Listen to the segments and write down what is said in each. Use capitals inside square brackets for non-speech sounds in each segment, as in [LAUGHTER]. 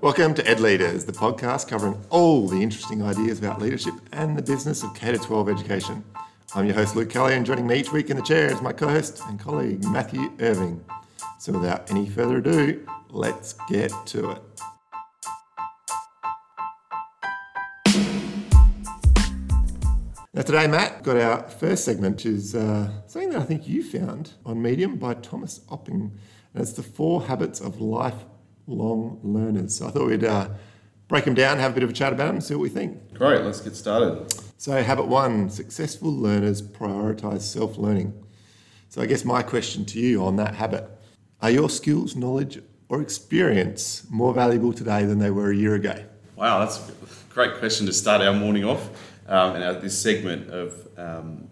Welcome to Ed Leaders, the podcast covering all the interesting ideas about leadership and the business of K 12 education. I'm your host, Luke Kelly, and joining me each week in the chair is my co host and colleague, Matthew Irving. So, without any further ado, let's get to it. Now, today, Matt, got our first segment, which is uh, something that I think you found on Medium by Thomas Oppong. And it's the four habits of lifelong learners. So I thought we'd uh, break them down, have a bit of a chat about them, see what we think. Great, let's get started. So, habit one successful learners prioritize self learning. So, I guess my question to you on that habit are your skills, knowledge, or experience more valuable today than they were a year ago? Wow, that's a great question to start our morning off um, and our, this segment of um,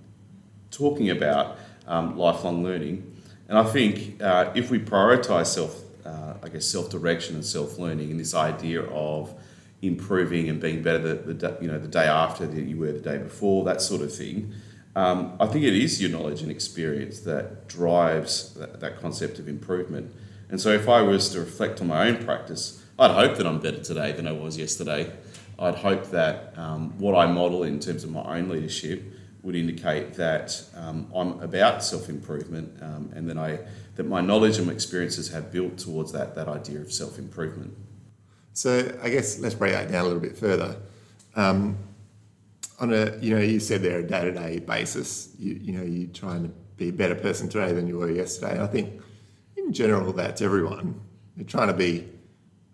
talking about um, lifelong learning. And I think uh, if we prioritise self, uh, I guess self direction and self learning, and this idea of improving and being better the, the you know the day after that you were the day before, that sort of thing. Um, I think it is your knowledge and experience that drives that, that concept of improvement. And so, if I was to reflect on my own practice, I'd hope that I'm better today than I was yesterday. I'd hope that um, what I model in terms of my own leadership would indicate that um, I'm about self improvement um, and that I that my knowledge and my experiences have built towards that that idea of self improvement. So I guess let's break that down a little bit further. Um, on a you know you said there a day to day basis, you you know you're trying to be a better person today than you were yesterday. I think in general that's everyone. You're trying to be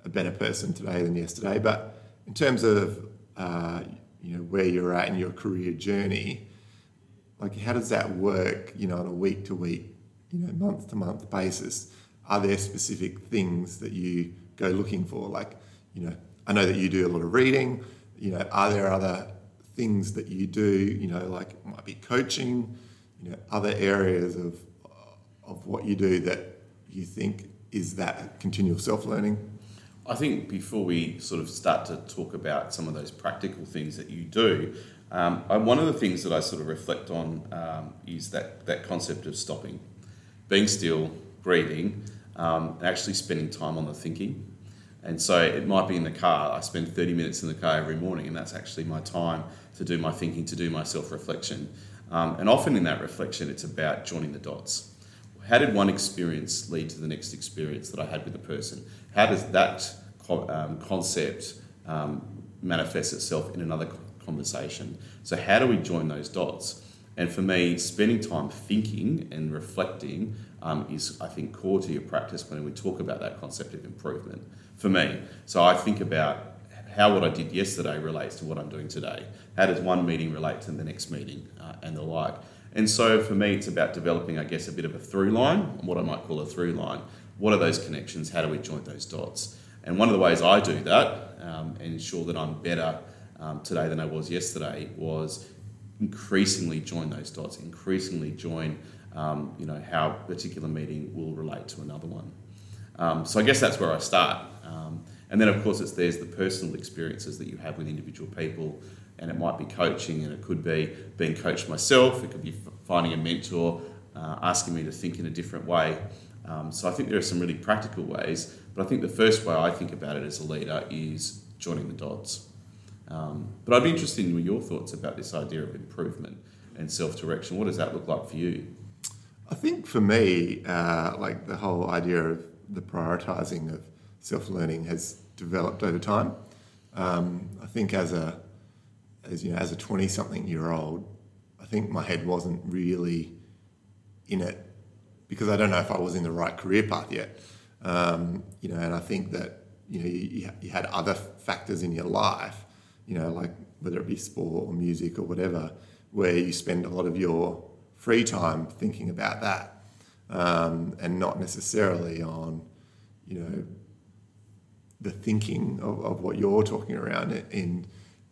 a better person today than yesterday, but in terms of uh, you know where you're at in your career journey, like how does that work? You know, on a week to week, you know, month to month basis. Are there specific things that you go looking for? Like, you know, I know that you do a lot of reading. You know, are there other things that you do? You know, like it might be coaching. You know, other areas of of what you do that you think is that continual self learning. I think before we sort of start to talk about some of those practical things that you do, um, I, one of the things that I sort of reflect on um, is that, that concept of stopping, being still, breathing, um, and actually spending time on the thinking. And so it might be in the car. I spend 30 minutes in the car every morning, and that's actually my time to do my thinking, to do my self reflection. Um, and often in that reflection, it's about joining the dots how did one experience lead to the next experience that I had with the person? How does that um, concept um, manifest itself in another conversation? So, how do we join those dots? And for me, spending time thinking and reflecting um, is, I think, core to your practice when we talk about that concept of improvement. For me, so I think about how what I did yesterday relates to what I'm doing today. How does one meeting relate to the next meeting, uh, and the like. And so for me, it's about developing, I guess, a bit of a through line, what I might call a through line. What are those connections? How do we join those dots? And one of the ways I do that um, and ensure that I'm better um, today than I was yesterday was increasingly join those dots, increasingly join, um, you know, how a particular meeting will relate to another one. Um, so I guess that's where I start. Um, and then, of course, it's there's the personal experiences that you have with individual people and it might be coaching, and it could be being coached myself. It could be finding a mentor, uh, asking me to think in a different way. Um, so I think there are some really practical ways, but I think the first way I think about it as a leader is joining the dots. Um, but I'd be interested in your thoughts about this idea of improvement and self-direction. What does that look like for you? I think for me, uh, like the whole idea of the prioritizing of self-learning has developed over time. Um, I think as a as you know, as a twenty-something year old, I think my head wasn't really in it because I don't know if I was in the right career path yet. Um, you know, and I think that you know you, you had other factors in your life, you know, like whether it be sport or music or whatever, where you spend a lot of your free time thinking about that, um, and not necessarily on, you know, the thinking of, of what you're talking around in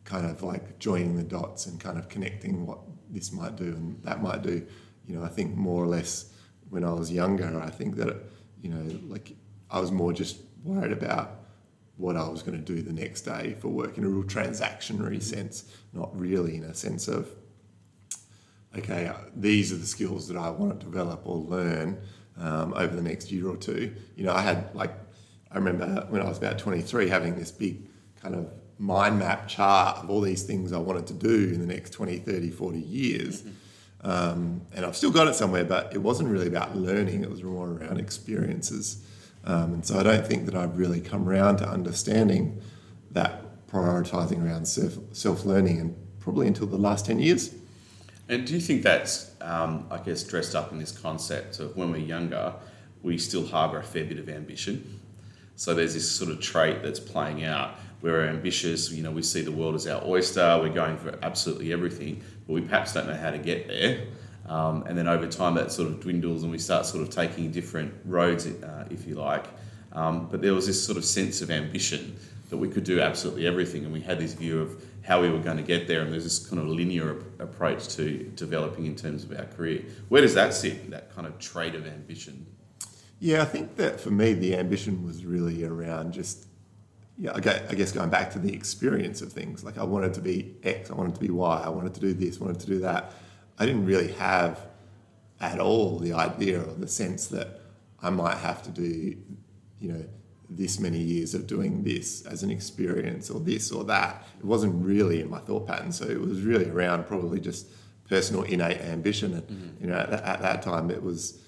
kind of like joining the dots and kind of connecting what this might do and that might do. You know, I think more or less when I was younger, I think that, you know, like I was more just worried about what I was going to do the next day for work in a real transactionary sense, not really in a sense of, okay, uh, these are the skills that I want to develop or learn um, over the next year or two. You know, I had like, I remember when I was about 23 having this big kind of mind map chart of all these things I wanted to do in the next 20, 30, 40 years. Um, and I've still got it somewhere, but it wasn't really about learning, it was more around experiences. Um, and so I don't think that I've really come around to understanding that prioritizing around self learning and probably until the last 10 years. And do you think that's, um, I guess, dressed up in this concept of when we're younger, we still harbour a fair bit of ambition? So there's this sort of trait that's playing out we're ambitious, you know, we see the world as our oyster, we're going for absolutely everything, but we perhaps don't know how to get there. Um, and then over time that sort of dwindles and we start sort of taking different roads, uh, if you like. Um, but there was this sort of sense of ambition that we could do absolutely everything, and we had this view of how we were going to get there, and there's this kind of linear approach to developing in terms of our career. Where does that sit, that kind of trait of ambition? Yeah, I think that for me, the ambition was really around just yeah, I guess going back to the experience of things, like I wanted to be X, I wanted to be Y, I wanted to do this, I wanted to do that. I didn't really have at all the idea or the sense that I might have to do, you know, this many years of doing this as an experience or this or that. It wasn't really in my thought pattern. So it was really around probably just personal innate ambition. And, mm-hmm. you know, at, at that time it was,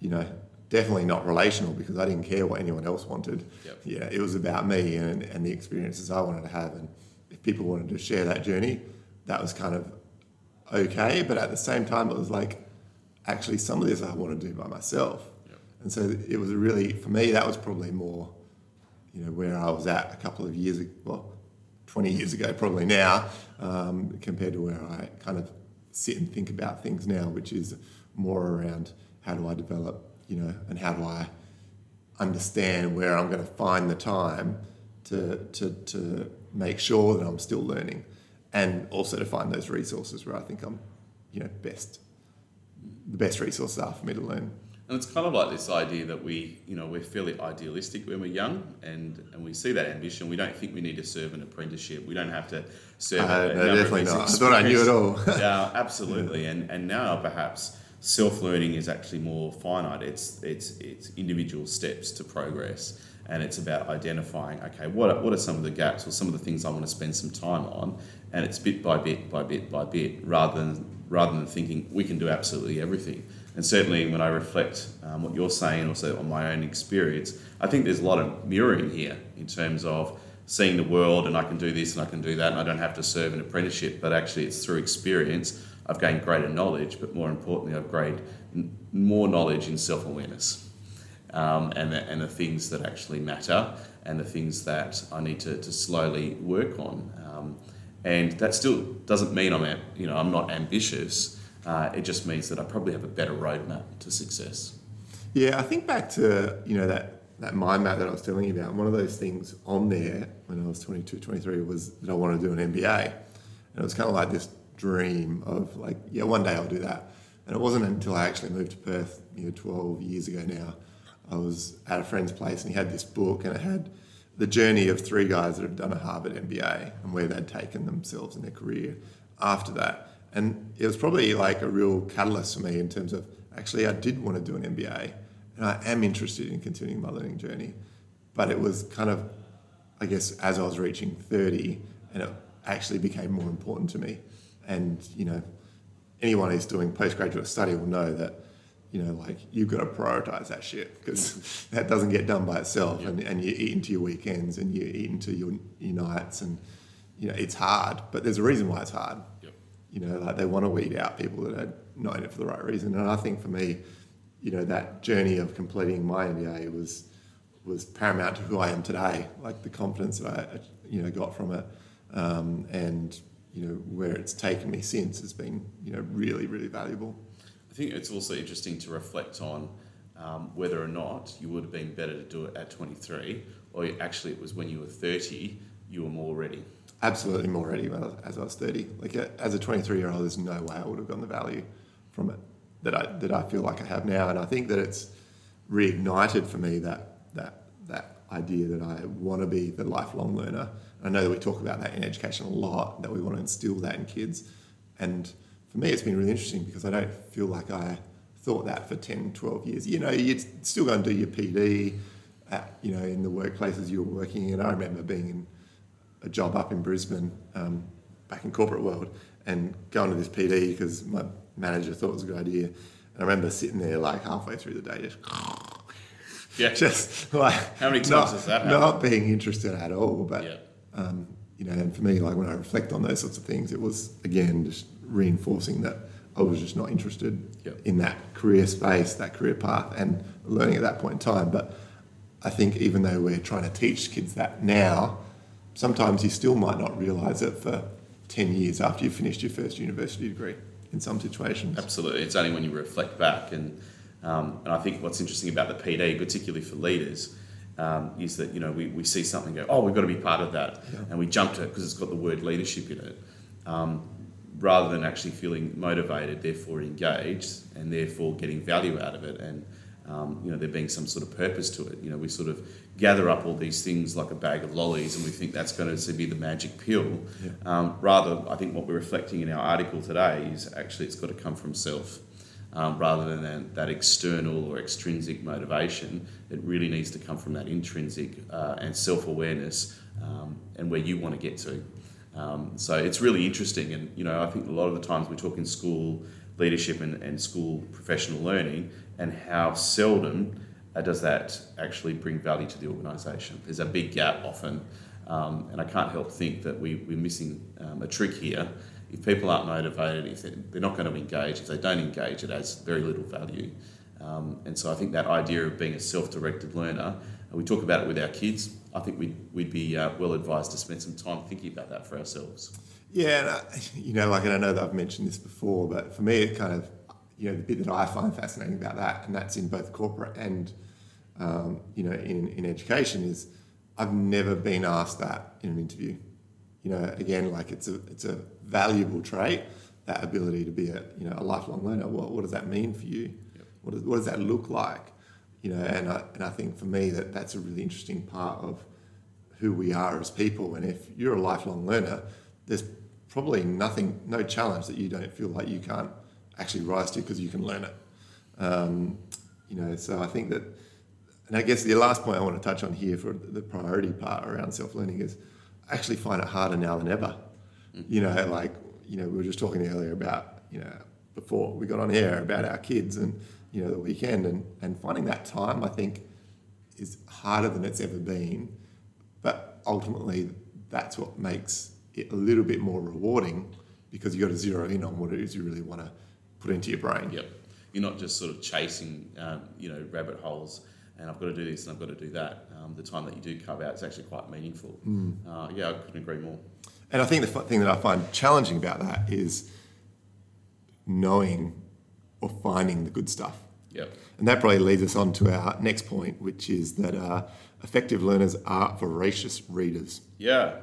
you know, definitely not relational because I didn't care what anyone else wanted. Yep. Yeah, it was about me and, and the experiences I wanted to have. And if people wanted to share that journey, that was kind of okay. But at the same time, it was like, actually, some of this I want to do by myself. Yep. And so it was really, for me, that was probably more, you know, where I was at a couple of years ago, well, 20 years ago, probably now, um, compared to where I kind of sit and think about things now, which is more around how do I develop you know, and how do I understand where I'm going to find the time to, to, to make sure that I'm still learning and also to find those resources where I think I'm, you know, best, the best resources are for me to learn. And it's kind of like this idea that we, you know, we're fairly idealistic when we're young, and, and we see that ambition. We don't think we need to serve an apprenticeship. We don't have to serve. Uh, no, definitely not. I thought I knew it all. [LAUGHS] yeah, absolutely. Yeah. And and now perhaps self learning is actually more finite. It's it's it's individual steps to progress, and it's about identifying okay what are, what are some of the gaps or some of the things I want to spend some time on, and it's bit by bit by bit by bit rather than rather than thinking we can do absolutely everything. And certainly when I reflect um, what you're saying, also on my own experience, I think there's a lot of mirroring here in terms of seeing the world and I can do this and I can do that and I don't have to serve an apprenticeship, but actually it's through experience I've gained greater knowledge, but more importantly, I've gained n- more knowledge in self awareness um, and, the, and the things that actually matter and the things that I need to, to slowly work on. And that still doesn't mean I'm, you know, I'm not ambitious. Uh, it just means that I probably have a better roadmap to success. Yeah, I think back to you know that that mind map that I was telling you about. One of those things on there when I was 22, 23 was that I wanted to do an MBA, and it was kind of like this dream of like, yeah, one day I'll do that. And it wasn't until I actually moved to Perth, you know, 12 years ago now, I was at a friend's place and he had this book and it had the journey of three guys that have done a Harvard MBA and where they'd taken themselves in their career after that. And it was probably like a real catalyst for me in terms of actually I did want to do an MBA and I am interested in continuing my learning journey. But it was kind of, I guess, as I was reaching 30 and it actually became more important to me and you know anyone who's doing postgraduate study will know that you know like you've got to prioritize that shit because that doesn't get done by itself and, and you eat into your weekends and you eat into your, your nights and you know it's hard but there's a reason why it's hard yep. you know like they want to weed out people that are not in it for the right reason and i think for me you know that journey of completing my mba was was paramount to who i am today like the confidence that i you know got from it um, and you know, where it's taken me since has been, you know, really, really valuable. I think it's also interesting to reflect on um, whether or not you would have been better to do it at 23, or actually it was when you were 30, you were more ready. Absolutely more ready as I was 30. Like as a 23 year old, there's no way I would have gotten the value from it that I that I feel like I have now, and I think that it's reignited for me that that that idea that I want to be the lifelong learner I know that we talk about that in education a lot, that we want to instill that in kids. And for me, it's been really interesting because I don't feel like I thought that for 10, 12 years. You know, you'd still go and do your PD, at, you know, in the workplaces you were working in. I remember being in a job up in Brisbane, um, back in corporate world, and going to this PD because my manager thought it was a good idea. And I remember sitting there like halfway through the day, just [LAUGHS] Yeah. just like How many times not, that? Not being interested at all, but Yeah. um, you know, and for me, like when I reflect on those sorts of things, it was again just reinforcing that I was just not interested Yep. in that career space, that career path, and learning at that point in time. But I think even though we're trying to teach kids that now, sometimes you still might not realise it for ten years after you've finished your first university degree. In some situations, Absolutely. It's only when you reflect back. And, um, and I think what's interesting about the PD, particularly for leaders, um, is that, you know, we, we see something go, oh, we've got to be part of that. Yeah. And we jump to it because it's got the word leadership in it. Um, rather than actually feeling motivated, therefore engaged, and therefore getting value out of it. And, um, you know, there being some sort of purpose to it. You know, we sort of gather up all these things like a bag of lollies and we think that's going to be the magic pill. Yeah. Um, rather, I think what we're reflecting in our article today is actually it's got to come from self. Um, rather than that, that external or extrinsic motivation, it really needs to come from that intrinsic uh, and self awareness um, and where you want to get to. Um, so it's really interesting, and you know, I think a lot of the times we talk in school leadership and, and school professional learning, and how seldom uh, does that actually bring value to the organisation. There's a big gap often, um, and I can't help think that we, we're missing um, a trick here. If people aren't motivated, if they're, they're not going to engage, if they don't engage, it has very little value. Um, and so I think that idea of being a self-directed learner, we talk about it with our kids. I think we'd, we'd be uh, well advised to spend some time thinking about that for ourselves. Yeah, and I, you know, like, and I know that I've mentioned this before, but for me, it kind of, you know, the bit that I find fascinating about that, and that's in both corporate and, um, you know, in, in education, is I've never been asked that in an interview. You know, again, like it's a it's a valuable trait, that ability to be a you know a lifelong learner. What what does that mean for you? Yep. What does, what does that look like? You know, and I, and I think for me that that's a really interesting part of who we are as people. And if you're a lifelong learner, there's probably nothing, no challenge that you don't feel like you can't actually rise to because you can learn it. Um, you know, so I think that, and I guess the last point I want to touch on here for the priority part around self-learning is I actually find it harder now than ever. You know, like, you know, we were just talking earlier about, you know, before we got on here about our kids and, you know, the weekend and, and finding that time, I think, is harder than it's ever been. But ultimately, that's what makes it a little bit more rewarding because you've got to zero in on what it is you really want to put into your brain. Yep. You're not just sort of chasing, um, you know, rabbit holes and I've got to do this and I've got to do that. Um, the time that you do carve out is actually quite meaningful. Uh, yeah, I couldn't agree more. And I think the thing that I find challenging about that is knowing or finding the good stuff. Yep. And that probably leads us on to our next point, which is that uh, effective learners are voracious readers. Yeah.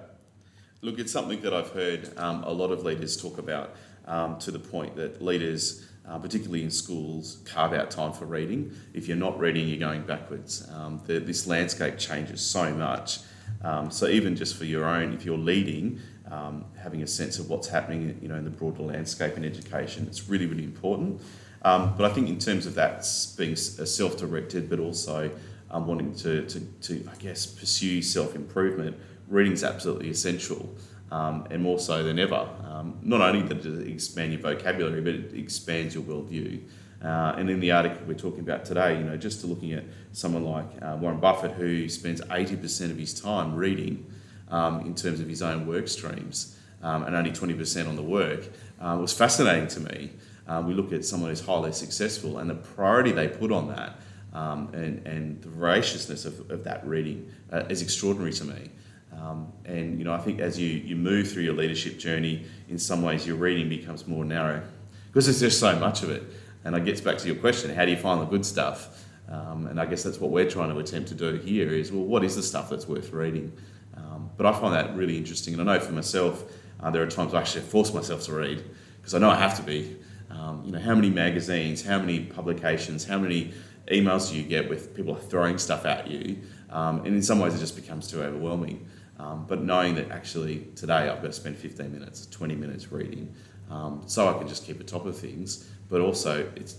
Look, it's something that I've heard um, a lot of leaders talk about um, to the point that leaders, uh, particularly in schools, carve out time for reading. If you're not reading, you're going backwards. Um, the, this landscape changes so much. Um, so even just for your own, if you're leading, um, having a sense of what's happening, you know, in the broader landscape in education, it's really, really important. Um, but I think in terms of that being self-directed, but also um, wanting to, to, to, I guess, pursue self-improvement, reading is absolutely essential, um, and more so than ever. Um, not only does it expand your vocabulary, but it expands your worldview. Uh, and in the article we're talking about today, you know, just to looking at someone like uh, Warren Buffett, who spends 80% of his time reading um, in terms of his own work streams, um, and only 20% on the work, uh, was fascinating to me. Uh, we look at someone who's highly successful and the priority they put on that um, and, and the voraciousness of, of that reading uh, is extraordinary to me. Um, and you know, I think as you, you move through your leadership journey, in some ways your reading becomes more narrow because there's just so much of it. And it gets back to your question: How do you find the good stuff? Um, and I guess that's what we're trying to attempt to do here: is well, what is the stuff that's worth reading? Um, but I find that really interesting, and I know for myself, uh, there are times I actually force myself to read because I know I have to be. Um, you know, how many magazines, how many publications, how many emails do you get with people throwing stuff at you? Um, and in some ways, it just becomes too overwhelming. Um, but knowing that actually today I've got to spend 15 minutes, 20 minutes reading, um, so I can just keep atop of things, but also it's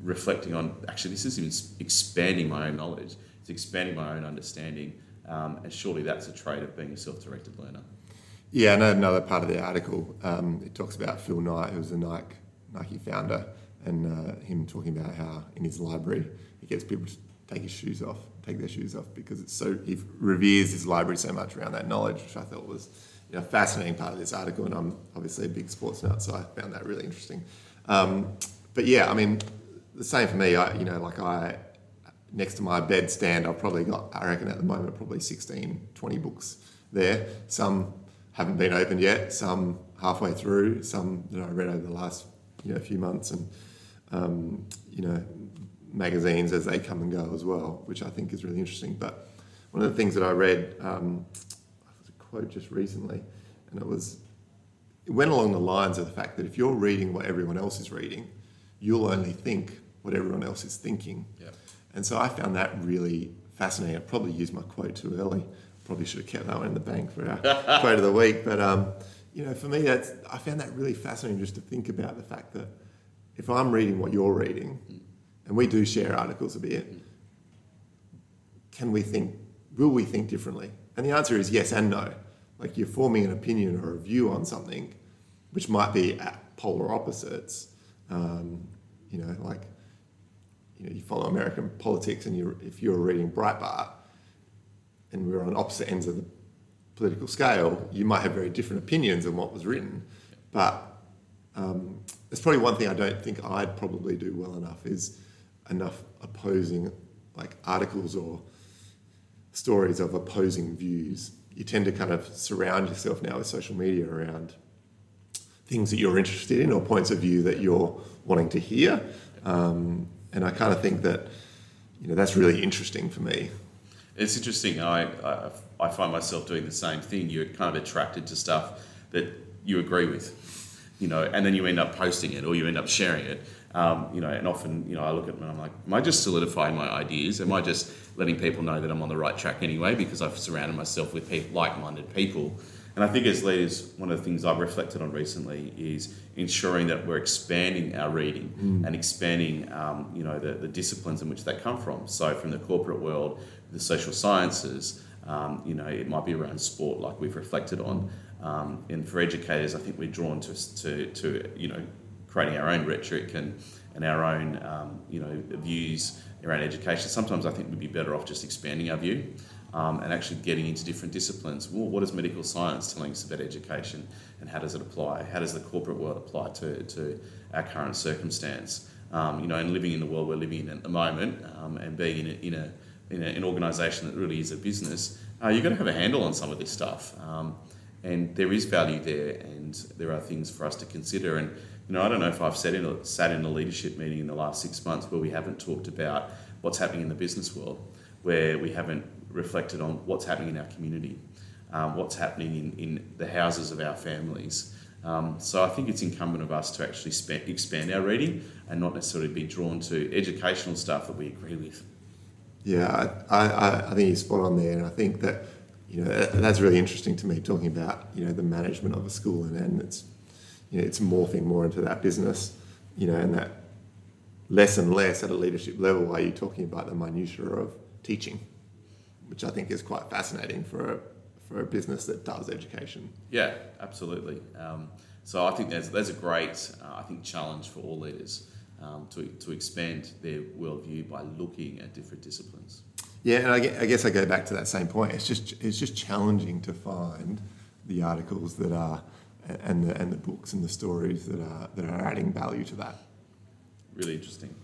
reflecting on actually this is even expanding my own knowledge. It's expanding my own understanding, um, and surely that's a trait of being a self-directed learner. Yeah, and another part of the article, um, it talks about Phil Knight, who was a Nike, Nike founder, and uh, him talking about how in his library he gets people to take his shoes off, take their shoes off, because it's so he reveres his library so much around that knowledge, which I thought was you know, a fascinating part of this article. And I'm obviously a big sports nut, so I found that really interesting. Um, but yeah, I mean, the same for me. I, you know, like I, next to my bed stand, I've probably got, I reckon at the moment, probably 16, 20 books there. Some haven't been opened yet, some halfway through, some that I read over the last you know, few months, and um, you know, magazines as they come and go as well, which I think is really interesting. But one of the things that I read, um, was a quote just recently, and it was it went along the lines of the fact that if you're reading what everyone else is reading, you'll only think what everyone else is thinking. Yep. And so I found that really fascinating. I probably used my quote too early. Probably should have kept that one in the bank for our [LAUGHS] quote of the week. But um, you know, for me, that's I found that really fascinating just to think about the fact that if I'm reading what you're reading, and we do share articles a bit, can we think? Will we think differently? And the answer is yes and no. Like you're forming an opinion or a view on something, which might be at polar opposites. Um, you know, like you know, you follow American politics, and you if you're reading Breitbart, and we're on opposite ends of the political scale, you might have very different opinions on what was written. But um, it's probably one thing I don't think I'd probably do well enough is enough opposing like articles or stories of opposing views. You tend to kind of surround yourself now with social media around things that you're interested in or points of view that you're wanting to hear. Um, and I kind of think that you know that's really interesting for me. It's interesting. I, I, I find myself doing the same thing. You're kind of attracted to stuff that you agree with, you know, and then you end up posting it or you end up sharing it. Um, you know, and often, you know, I look at it and I'm like, am I just solidifying my ideas? Am I just letting people know that I'm on the right track anyway because I've surrounded myself with people, like-minded people? And I think as leaders, one of the things I've reflected on recently is ensuring that we're expanding our reading mm. and expanding, um, you know, the, the disciplines in which they come from. So from the corporate world, the social sciences, um, you know, it might be around sport, like we've reflected on. Um, and for educators, I think we're drawn to, to, to you know, creating our own rhetoric and, and our own, um, you know, views around education. Sometimes I think we'd be better off just expanding our view um, and actually getting into different disciplines. Well, what is medical science telling us about education and how does it apply? How does the corporate world apply to, to our current circumstance? Um, you know, and living in the world we're living in at the moment um, and being in a, in a in a, an organisation that really is a business, uh, you're going to have a handle on some of this stuff. Um, and there is value there, and there are things for us to consider. And you know, I don't know if I've sat in a, sat in a leadership meeting in the last six months where we haven't talked about what's happening in the business world, where we haven't reflected on what's happening in our community, um, what's happening in, in the houses of our families. Um, so I think it's incumbent of us to actually expand our reading and not necessarily be drawn to educational stuff that we agree with. Yeah, I, I, I think you're spot on there, and I think that you know that's really interesting to me talking about you know the management of a school and, and it's you know it's morphing more into that business, you know, and that less and less at a leadership level are you talking about the minutiae of teaching, which I think is quite fascinating for a, for a business that does education. Yeah, absolutely. Um, so I think there's there's a great uh, I think challenge for all leaders um, to, to expand their worldview by looking at different disciplines. Yeah, and I guess I go back to that same point. It's just it's just challenging to find the articles that are and the and the books and the stories that are that are adding value to that. Really interesting.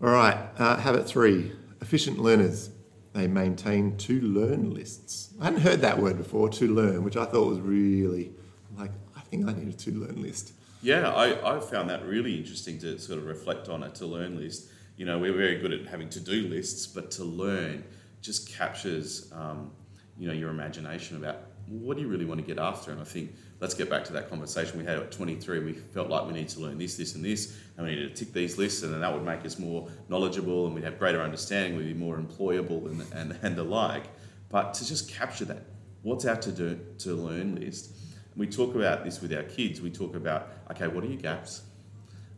All right, uh, habit three: efficient learners. They maintain to learn lists. I hadn't heard that word before, to learn, which I thought was really like I think I need a to learn list. Yeah, I, I found that really interesting to sort of reflect on a to learn list. You know, we're very good at having to do lists, but to learn just captures, um, you know, your imagination about what do you really want to get after. And I think let's get back to that conversation we had at 23. We felt like we need to learn this, this, and this, and we needed to tick these lists, and then that would make us more knowledgeable, and we'd have greater understanding, we'd be more employable, and and, and the like. But to just capture that, what's our to do to learn list we talk about this with our kids. We talk about, okay, what are your gaps?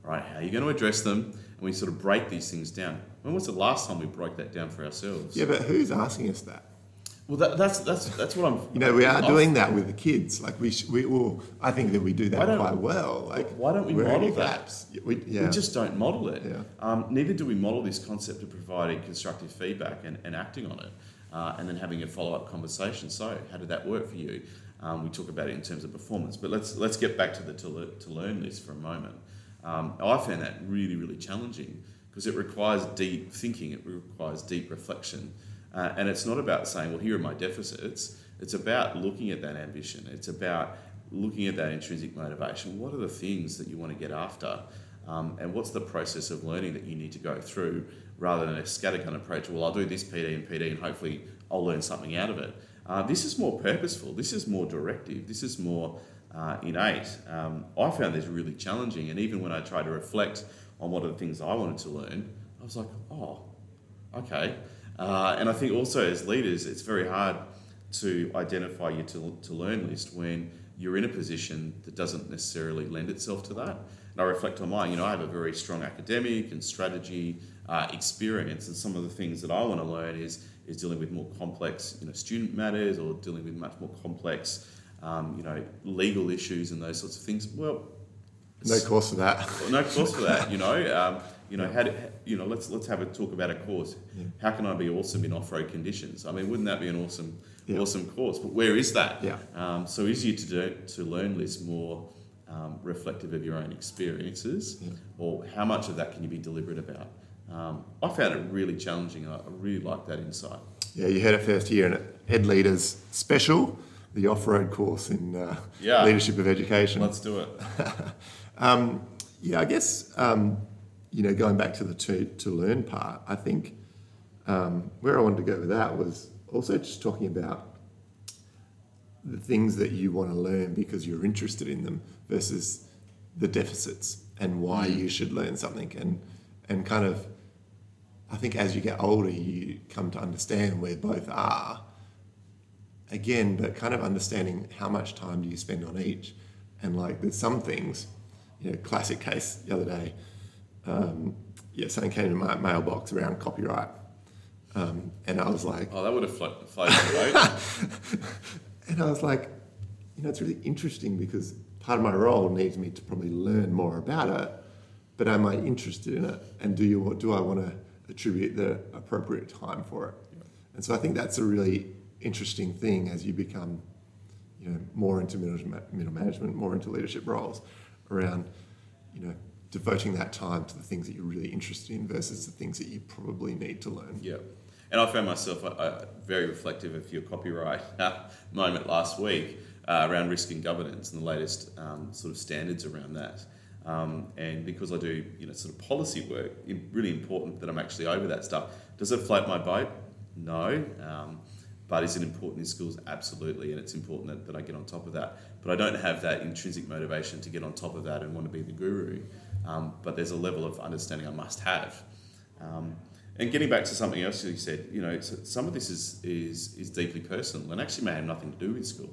Right, how are you going to address them? and we sort of break these things down. When was the last time we broke that down for ourselves? Yeah, but who's asking us that? Well, that, that's that's that's what I'm. You know, we are doing that with the kids. Like we, sh- we well, I think that we do that quite well. Like why don't we model that? We, yeah. We just don't model it. Yeah. Um, neither do we model this concept of providing constructive feedback and, and acting on it, uh, and then having a follow up conversation. So, how did that work for you? Um, we talk about it in terms of performance, but let's let's get back to the to, le- to learn list for a moment. Um, I found that really really challenging because it requires deep thinking, it requires deep reflection, uh, and it's not about saying, well, here are my deficits. It's about looking at that ambition. It's about looking at that intrinsic motivation. What are the things that you want to get after? Um, and what's the process of learning that you need to go through rather than a scattergun approach? Well, I'll do this PD and PD and hopefully I'll learn something out of it. Uh, this is more purposeful, this is more directive, this is more uh, innate. Um, I found this really challenging, and even when I tried to reflect on what are the things I wanted to learn, I was like, oh, okay. Uh, and I think also as leaders, it's very hard to identify your to, to learn list when you're in a position that doesn't necessarily lend itself to that. And I reflect on mine, you know, I have a very strong academic and strategy uh, experience, and some of the things that I want to learn is is dealing with more complex, you know, student matters or dealing with much more complex, um, you know, legal issues and those sorts of things. Well, no course for that. no course for that, you know. [LAUGHS] Um, you know, how do, you know, let's let's have a talk about a course. Yeah. How can I be awesome in off-road conditions? I mean, wouldn't that be an awesome, Yeah. awesome course? But where is that? Yeah. Um, so is you to do, to learn list more um, reflective of your own experiences, Yeah. or how much of that can you be deliberate about? Um, I found it really challenging. I, really like that insight. Yeah, you heard it first year in Ed Leaders Special, the off-road course in uh, Yeah. leadership of education. Let's do it. [LAUGHS] Um, yeah, I guess um, you know going back to the to, to learn part, I think um, where I wanted to go with that was also just talking about the things that you want to learn because you're interested in them versus the deficits and why you should learn something and and kind of I think as you get older you come to understand where both are. Again but kind of understanding how much time do you spend on each. And like there's some things you know classic case the other day um, yeah something came in my mailbox around copyright. Um, and I was like Oh, that would have flo- flowed [LAUGHS] and I was like, you know, it's really interesting because part of my role needs me to probably learn more about it, but am I interested in it? And do you do I want to attribute the appropriate time for it? And so I think that's a really interesting thing as you become, you know, more into middle, middle management, more into leadership roles, around, you know, devoting that time to the things that you're really interested in versus the things that you probably need to learn. Yeah. And I found myself uh, uh, very reflective of your copyright uh, moment last week uh, around risk and governance and the latest um, sort of standards around that. Um, and because I do, you know, sort of policy work, really important that I'm actually over that stuff. Does it float my boat? No. Um, but is it important in schools? Absolutely. And it's important that, that I get on top of that. But I don't have that intrinsic motivation to get on top of that and want to be the guru. Um, but there's a level of understanding I must have. Um, and getting back to something else you said, you know, some of this is, is, is deeply personal and actually may have nothing to do with school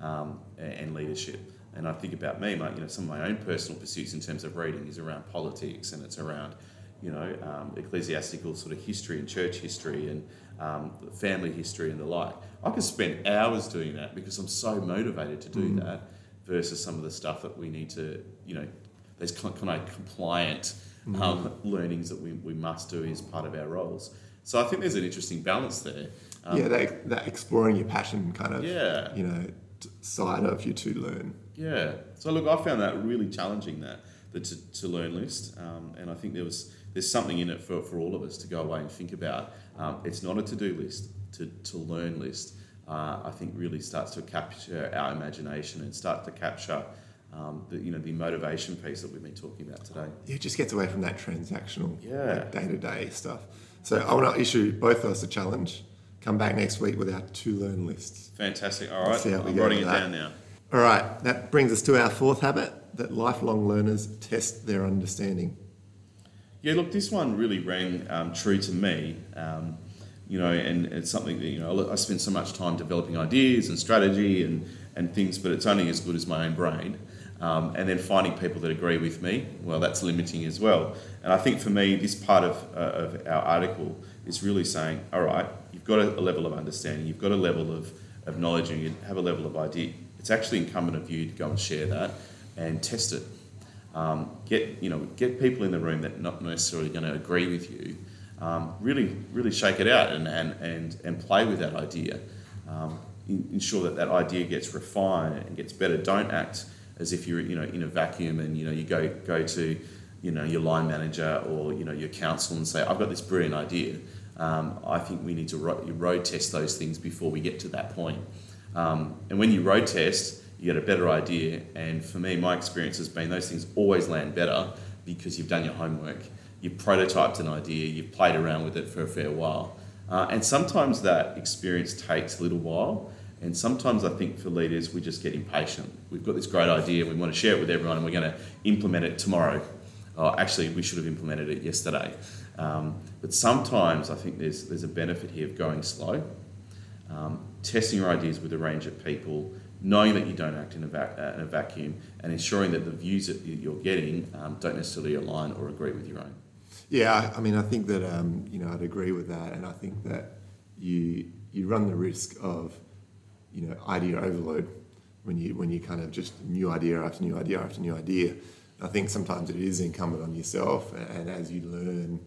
um, and leadership. And I think about me, my, you know, some of my own personal pursuits in terms of reading is around politics and it's around, you know, um, ecclesiastical sort of history and church history and um, family history and the like. I could spend hours doing that because I'm so motivated to do that versus some of the stuff that we need to, you know, those kind of compliant um, learnings that we, we must do as part of our roles. So I think there's an interesting balance there. Um, yeah, that, that exploring your passion kind of, Yeah. you know, side of you to learn. Yeah. So look, I found that really challenging that the to, to learn list, um, and I think there was there's something in it for, for all of us to go away and think about. Um, it's not a to do list, to to learn list. Uh, I think really starts to capture our imagination and start to capture. Um, the, you know the motivation piece that we've been talking about today. it just gets away from that transactional, Yeah. day to day stuff. So I want to issue both of us a challenge. Come back next week with our to learn lists. Fantastic. All right, see how we I'm writing it that. down now. All right, that brings us to our fourth habit that lifelong learners test their understanding. Yeah, look, this one really rang um, true to me. Um, you know, and it's something that you know I spend so much time developing ideas and strategy and and things, but it's only as good as my own brain. Um, and then finding people that agree with me, well, that's limiting as well. And I think for me, this part of, uh, of our article is really saying, all right, you've got a, a, level of understanding, you've got a level of, of knowledge, and you have a level of idea. It's actually incumbent of you to go and share that and test it. Um, get you know get people in the room that are not necessarily going to agree with you. Um, really, really shake it out and, and, and, and play with that idea. Um, ensure that that idea gets refined and gets better. Don't act as if you're you know in a vacuum and you know you go go to you know your line manager or you know your council and say I've got this brilliant idea. Um, I think we need to ro- road test those things before we get to that point. Um, and when you road test, you get a better idea. And for me, my experience has been those things always land better because you've done your homework, you've prototyped an idea, you've played around with it for a fair while. Uh, and sometimes that experience takes a little while. And sometimes I think for leaders, we just get impatient. We've got this great idea, we want to share it with everyone, and we're going to implement it tomorrow. Oh, actually, we should have implemented it yesterday. Um, but sometimes I think there's, there's a benefit here of going slow, um, testing your ideas with a range of people, knowing that you don't act in a, uh, in a vacuum, and ensuring that the views that you're getting um, don't necessarily align or agree with your own. Yeah, I mean, I think that um, you know I'd agree with that, and I think that you you run the risk of you know idea overload when you when you kind of just new idea after new idea after new idea. I think sometimes it is incumbent on yourself, and as you learn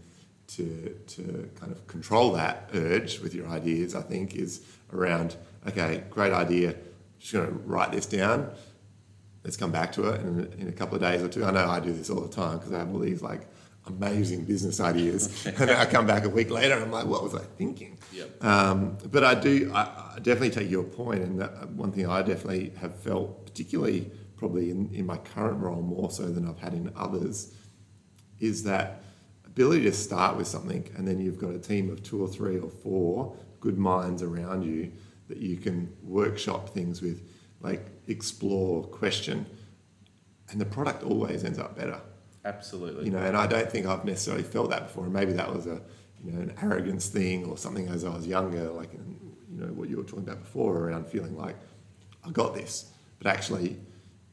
to to kind of control that urge with your ideas, I think is around okay, great idea, just going to write this down. Let's come back to it in, in a couple of days or two. I know I do this all the time because I have all these like amazing business ideas. [LAUGHS] and I come back a week later and I'm like, what was I thinking? Yep. Um, but I do, I, I, definitely take your point. And one thing I definitely have felt, particularly probably in, in my current role more so than I've had in others, is that ability to start with something and then you've got a team of two or three or four good minds around you that you can workshop things with, like explore, question, and the product always ends up better. Absolutely. You know, and I don't think I've necessarily felt that before. And maybe that was a, you know, an arrogance thing or something as I was younger, like, you know, what you were talking about before around feeling like, I got this. But actually,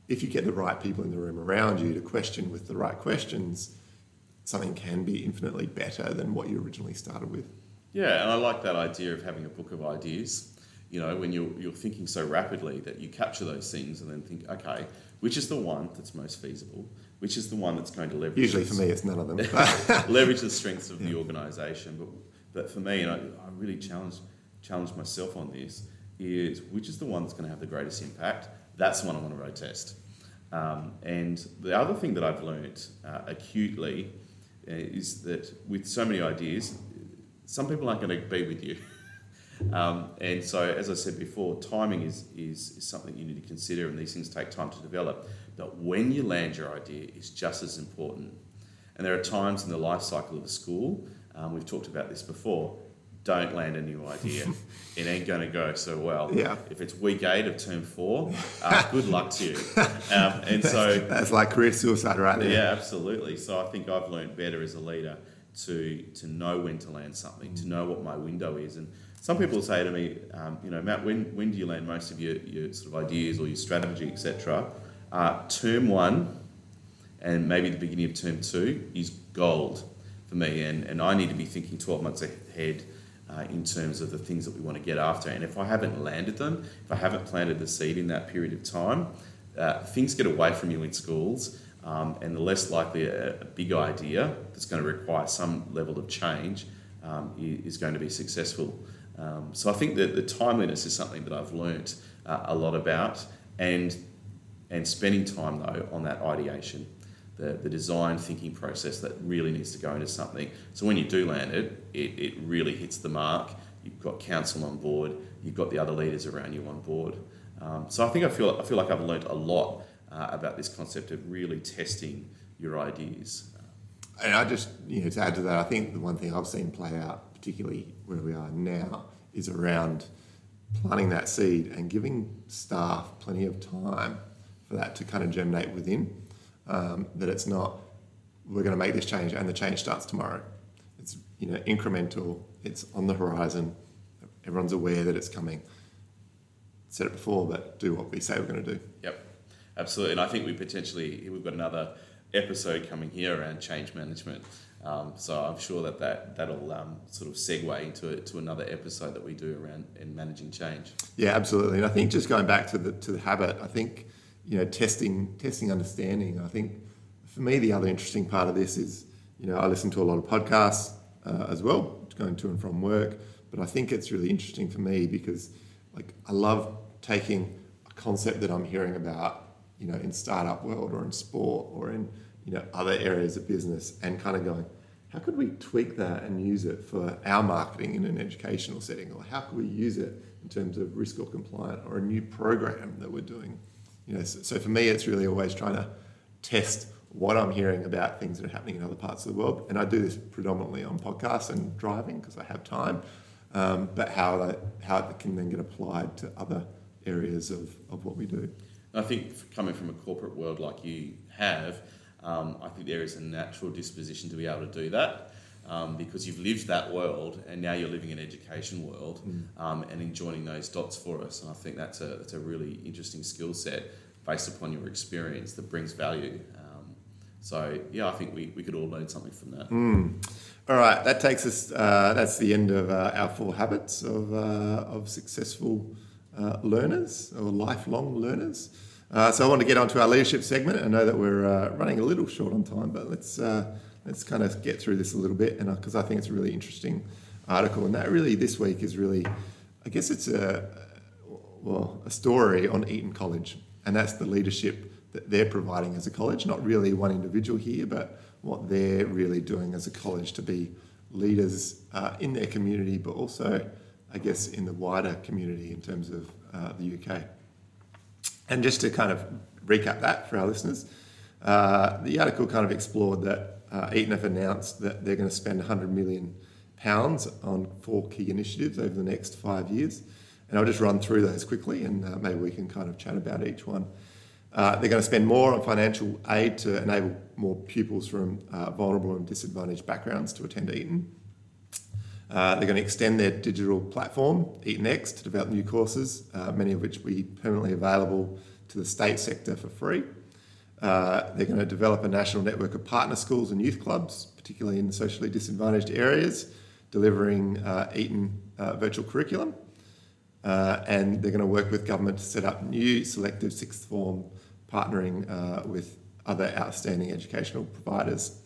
if you get the right people in the room around you to question with the right questions, something can be infinitely better than what you originally started with. Yeah, and I like that idea of having a book of ideas. You know, when you're, you're thinking so rapidly that you capture those things and then think, okay, which is the one that's most feasible? which is the one that's going to leverage. Usually for me, it's none of them. [LAUGHS] leverage the strengths of the organisation. But, but for me, and I, I really challenge, challenge myself on this, is which is the one that's going to have the greatest impact? That's the one I want to road test. Um, and the other thing that I've learned uh, acutely is that with so many ideas, some people aren't going to be with you. [LAUGHS] um, and so, as I said before, timing is, is, is something you need to consider, and these things take time to develop. But when you land your idea is just as important. And there are times in the life cycle of a school, um, we've talked about this before, don't land a new idea. [LAUGHS] it ain't going to go so well. Yeah. If it's week eight of term four, uh, good luck to you. [LAUGHS] Um, and so that's like career suicide, right there. Yeah, absolutely. So I think I've learned better as a leader to to know when to land something, to know what my window is. And some people say to me, um, you know, Matt, when when do you land most of your, your sort of ideas or your strategy, etc. Uh, term one and maybe the beginning of term two is gold for me, and, and I need to be thinking 12 months ahead uh, in terms of the things that we want to get after. And if I haven't landed them, if I haven't planted the seed in that period of time, uh, things get away from you in schools, um, and the less likely a, a, big idea that's going to require some level of change um, is going to be successful. Um, so I think that the timeliness is something that I've learnt uh, a lot about, and and spending time though on that ideation, the, the design thinking process that really needs to go into something. So when you do land it, it, it really hits the mark. You've got council on board, you've got the other leaders around you on board. Um, so I think I feel, I feel like I've learned a lot uh, about this concept of really testing your ideas. And I just, you know, to add to that, I think the one thing I've seen play out, particularly where we are now, is around planting that seed and giving staff plenty of time for that to kind of germinate within. Um, that it's not we're going to make this change and the change starts tomorrow. It's you know incremental. It's on the horizon. Everyone's aware that it's coming. Said it before, but do what we say we're going to do. Yep. absolutely. And I think we potentially we've got another episode coming here around change management. Um, so I'm sure that, that that'll um, sort of segue into to another episode that we do around in managing change. Yeah, absolutely. And I think just going back to the to the habit, I think you know testing testing understanding. I think for me the other interesting part of this is you know I listen to a lot of podcasts uh, as well, going to and from work. But I think it's really interesting for me because like I love taking a concept that I'm hearing about you know in startup world or in sport or in you know other areas of business and kind of going how could we tweak that and use it for our marketing in an educational setting or how could we use it in terms of risk or compliant or a new program that we're doing you know so, so for me it's really always trying to test what I'm hearing about things that are happening in other parts of the world and I do this predominantly on podcasts and driving because I have time um, but how that how it can then get applied to other areas of, of what we do I think coming from a corporate world like you have um, I think there is a natural disposition to be able to do that. Um, because you've lived that world and now you're living an education world mm. um, and those dots for us. And I think that's a, that's a really interesting skill set based upon your experience that brings value. Um, so, yeah, I think we, we could all learn something from that. Mm. All right, that takes us, uh, that's the end of uh, our four habits of, uh, of successful uh, learners or lifelong learners. Uh, so I want to get onto our leadership segment. I know that we're uh, running a little short on time, but let's uh, let's kind of get through this a little bit, and because I think it's a really interesting article, and that really this week is really, I guess it's a well a story on Eton College, and that's the leadership that they're providing as a college. Not really one individual here, but what they're really doing as a college to be leaders uh, in their community, but also, I guess, in the wider community in terms of uh, the UK. And just to kind of recap that for our listeners, uh, the article kind of explored that uh, Eton have announced that they're going to spend 100 million pounds on four key initiatives over the next five years. And I'll just run through those quickly and uh, maybe we can kind of chat about each one. Uh, they're going to spend more on financial aid to enable more pupils from uh, vulnerable and disadvantaged backgrounds to attend Eton. Uh, they're going to extend their digital platform, EtonX, to develop new courses, uh, many of which will be permanently available to the state sector for free. Uh, they're going to develop a national network of partner schools and youth clubs, particularly in socially disadvantaged areas, delivering uh, Eton uh, virtual curriculum. Uh, and they're going to work with government to set up new selective sixth form partnering with other outstanding educational providers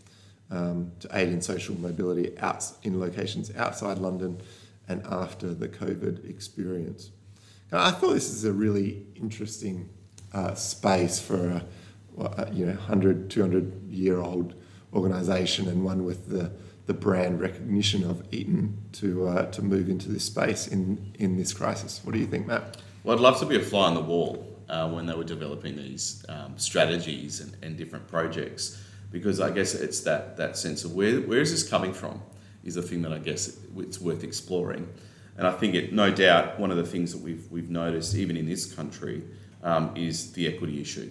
um, to aid in social mobility out, in locations outside London and after the COVID experience. I thought this is a really interesting uh, space for you know 100, 200 year old organisation and one with the, the brand recognition of Eton to, uh, to move into this space in, in this crisis. What do you think, Matt? Well, I'd love to be a fly on the wall uh, when they were developing these um, strategies and, and different projects because I guess it's that that sense of where where is this coming from is a thing that I guess it's worth exploring. And I think it, no doubt, one of the things that we've we've noticed even in this country um, is the equity issue,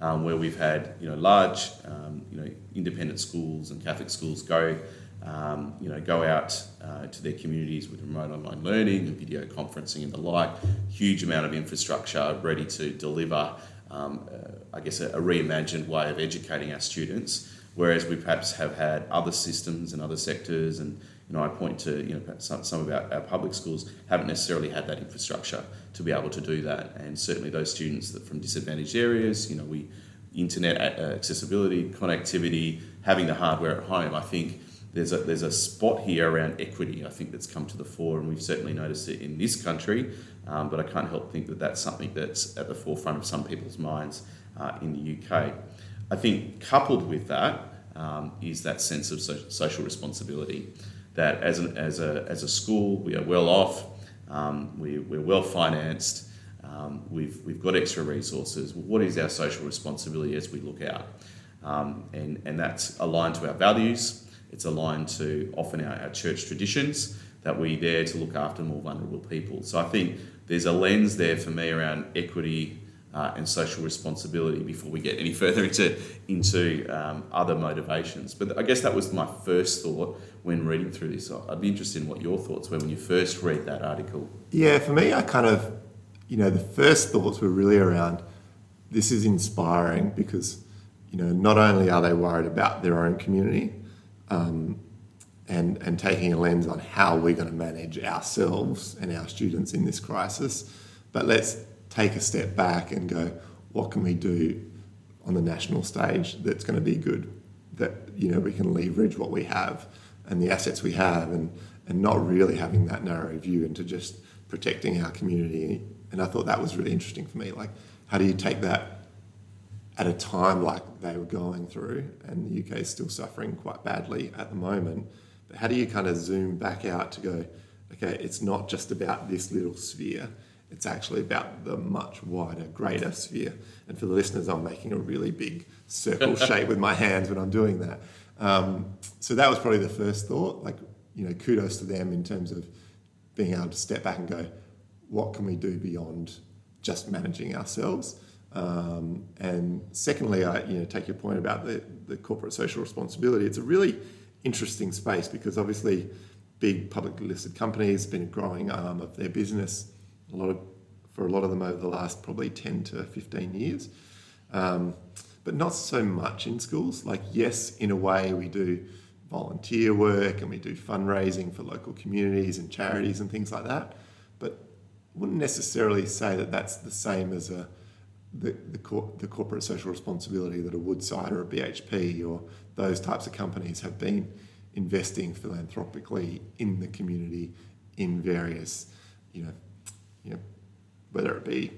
um, where we've had you know large um, you know independent schools and Catholic schools go. Um, you know, go out uh, to their communities with remote online learning and video conferencing and the like. Huge amount of infrastructure ready to deliver um, uh, I guess, a, a, reimagined way of educating our students, whereas we perhaps have had other systems and other sectors. And you know, I point to you know some, some of our, our public schools haven't necessarily had that infrastructure to be able to do that, and certainly those students that from disadvantaged areas, you know, we internet accessibility, connectivity, having the hardware at home. I think there's a there's a spot here around equity. I think that's come to the fore, and we've certainly noticed it in this country. Um, but I can't help think that that's something that's at the forefront of some people's minds uh, in the UK. I think coupled with that um, is that sense of so- social responsibility. That as, an, as, a, as a school, we are well off, um, we, we're well financed, um, we've, we've got extra resources. What is our social responsibility as we look out? Um, and, and that's aligned to our values, it's aligned to often our, our church traditions that we're there to look after more vulnerable people. So I think there's a lens there for me around equity uh, and social responsibility before we get any [LAUGHS] further into into um, other motivations. But I guess that was my first thought when reading through this. I'd be interested in what your thoughts were when you first read that article. Yeah, for me, I kind of, you know, the first thoughts were really around this is inspiring because you know not only are they worried about their own community um, and and taking a lens on how we're going to manage ourselves and our students in this crisis, but let's take a step back and go, what can we do on the national stage that's going to be good? That you know we can leverage what we have and the assets we have, and and not really having that narrow view into just protecting our community. And I thought that was really interesting for me. Like, how do you take that at a time like they were going through, and the UK is still suffering quite badly at the moment? But how do you kind of zoom back out to go, okay, it's not just about this little sphere, it's actually about the much wider, greater sphere. And for the listeners, I'm making a really big circle [LAUGHS] shape with my hands when I'm doing that. Um, so that was probably the first thought. Like, you know, kudos to them in terms of being able to step back and go, what can we do beyond just managing ourselves? Um, and secondly, I you know take your point about the, the corporate social responsibility. It's a really interesting space because obviously big publicly listed companies have been a growing arm of their business a lot of for a lot of them over the last probably 10 to 15 years um, but not so much in schools. Like yes in a way we do volunteer work and we do fundraising for local communities and charities and things like that but wouldn't necessarily say that that's the same as a the, the, cor- the corporate social responsibility that a Woodside or a BHP or those types of companies have been investing philanthropically in the community in various, you know, you know, whether it be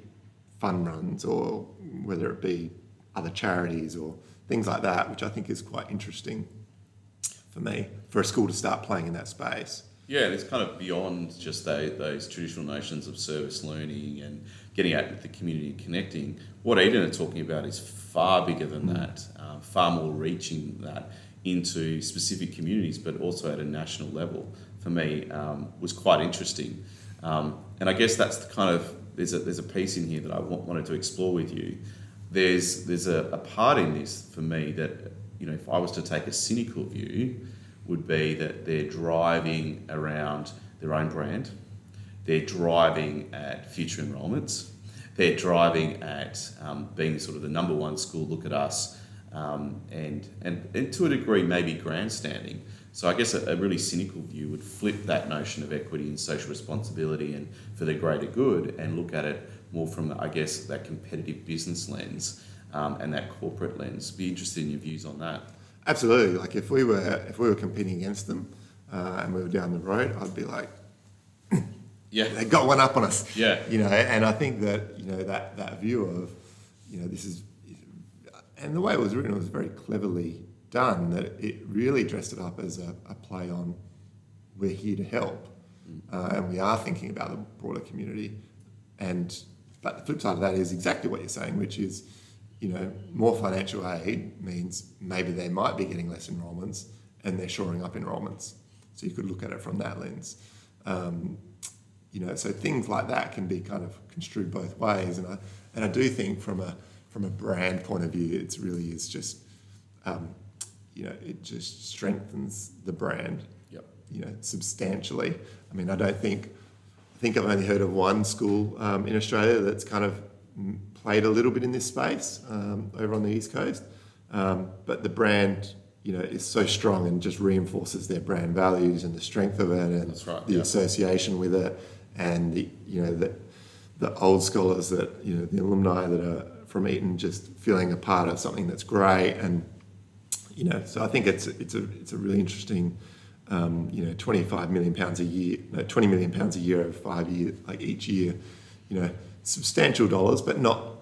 fun runs or whether it be other charities or things like that, which I think is quite interesting for me for a school to start playing in that space. Yeah, it's kind of beyond just those, those traditional notions of service learning and getting out with the community and connecting. What Eton are talking about is far bigger than mm. that, uh, far more reaching that into specific communities, but also at a national level. For me, um, was quite interesting, um, and I guess that's the kind of there's a there's a piece in here that I wanted to explore with you. There's there's a, a part in this for me that you know if I was to take a cynical view, would be that they're driving around their own brand they're driving at future enrolments. They're driving at um, being sort of the number one school. Look at us, um, and, and and to a degree maybe grandstanding. So I guess a, a, really cynical view would flip that notion of equity and social responsibility and for the greater good, and look at it more from I guess that competitive business lens um, and that corporate lens. Be interested in your views on that. Absolutely. Like if we were if we were competing against them uh, and we were down the road, I'd be like, [COUGHS] yeah, they got one up on us. Yeah, you know, and I think that you know that that view of, you know, this is, and the way it was written was very cleverly done. That it really dressed it up as a, a play on, we're here to help, mm. uh, and we are thinking about the broader community, and but the flip side of that is exactly what you're saying, which is, you know, more financial aid means maybe they might be getting less enrolments, and they're shoring up enrolments. So you could look at it from that lens. Um, you know, so things like that can be kind of construed both ways, and I and I do think from a from a brand point of view, it's really is just, um, you know, it just strengthens the brand, yep. you know, substantially. I mean, I don't think, think I've only heard of one school um, in Australia that's kind of played a little bit in this space um, over on the east coast, um, but the brand you know, is so strong and just reinforces their brand values and the strength of it and right, the yeah. association with it and the you know the the old scholars that you know the alumni that are from Eton just feeling a part of something that's great and you know so I think it's it's a it's a really interesting um, you know 25 million pounds a year no, 20 million pounds a year over five years like each year you know substantial dollars but not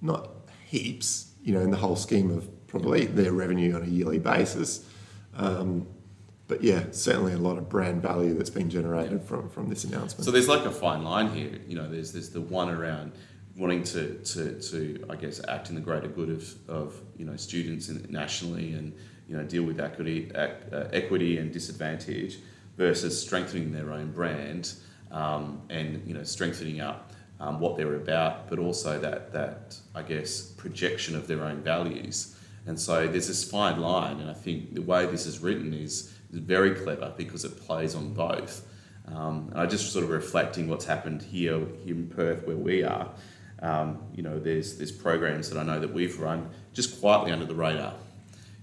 not heaps you know in the whole scheme of probably their revenue on a yearly basis um, but yeah, certainly a lot of brand value that's been generated from, from this announcement. So there's like a fine line here. You know, there's there's the one around wanting to, to, to I guess act in the greater good of, of you know students nationally and you know deal with equity uh, equity and disadvantage versus strengthening their own brand um, and you know strengthening up um, what they're about, but also that that I guess projection of their own values. And so there's this fine line, and I think the way this is written is is very clever because it plays on both. Um, and I just sort of reflecting what's happened here, in Perth where we are. Um, you know, there's there's programs that I know that we've run just quietly under the radar.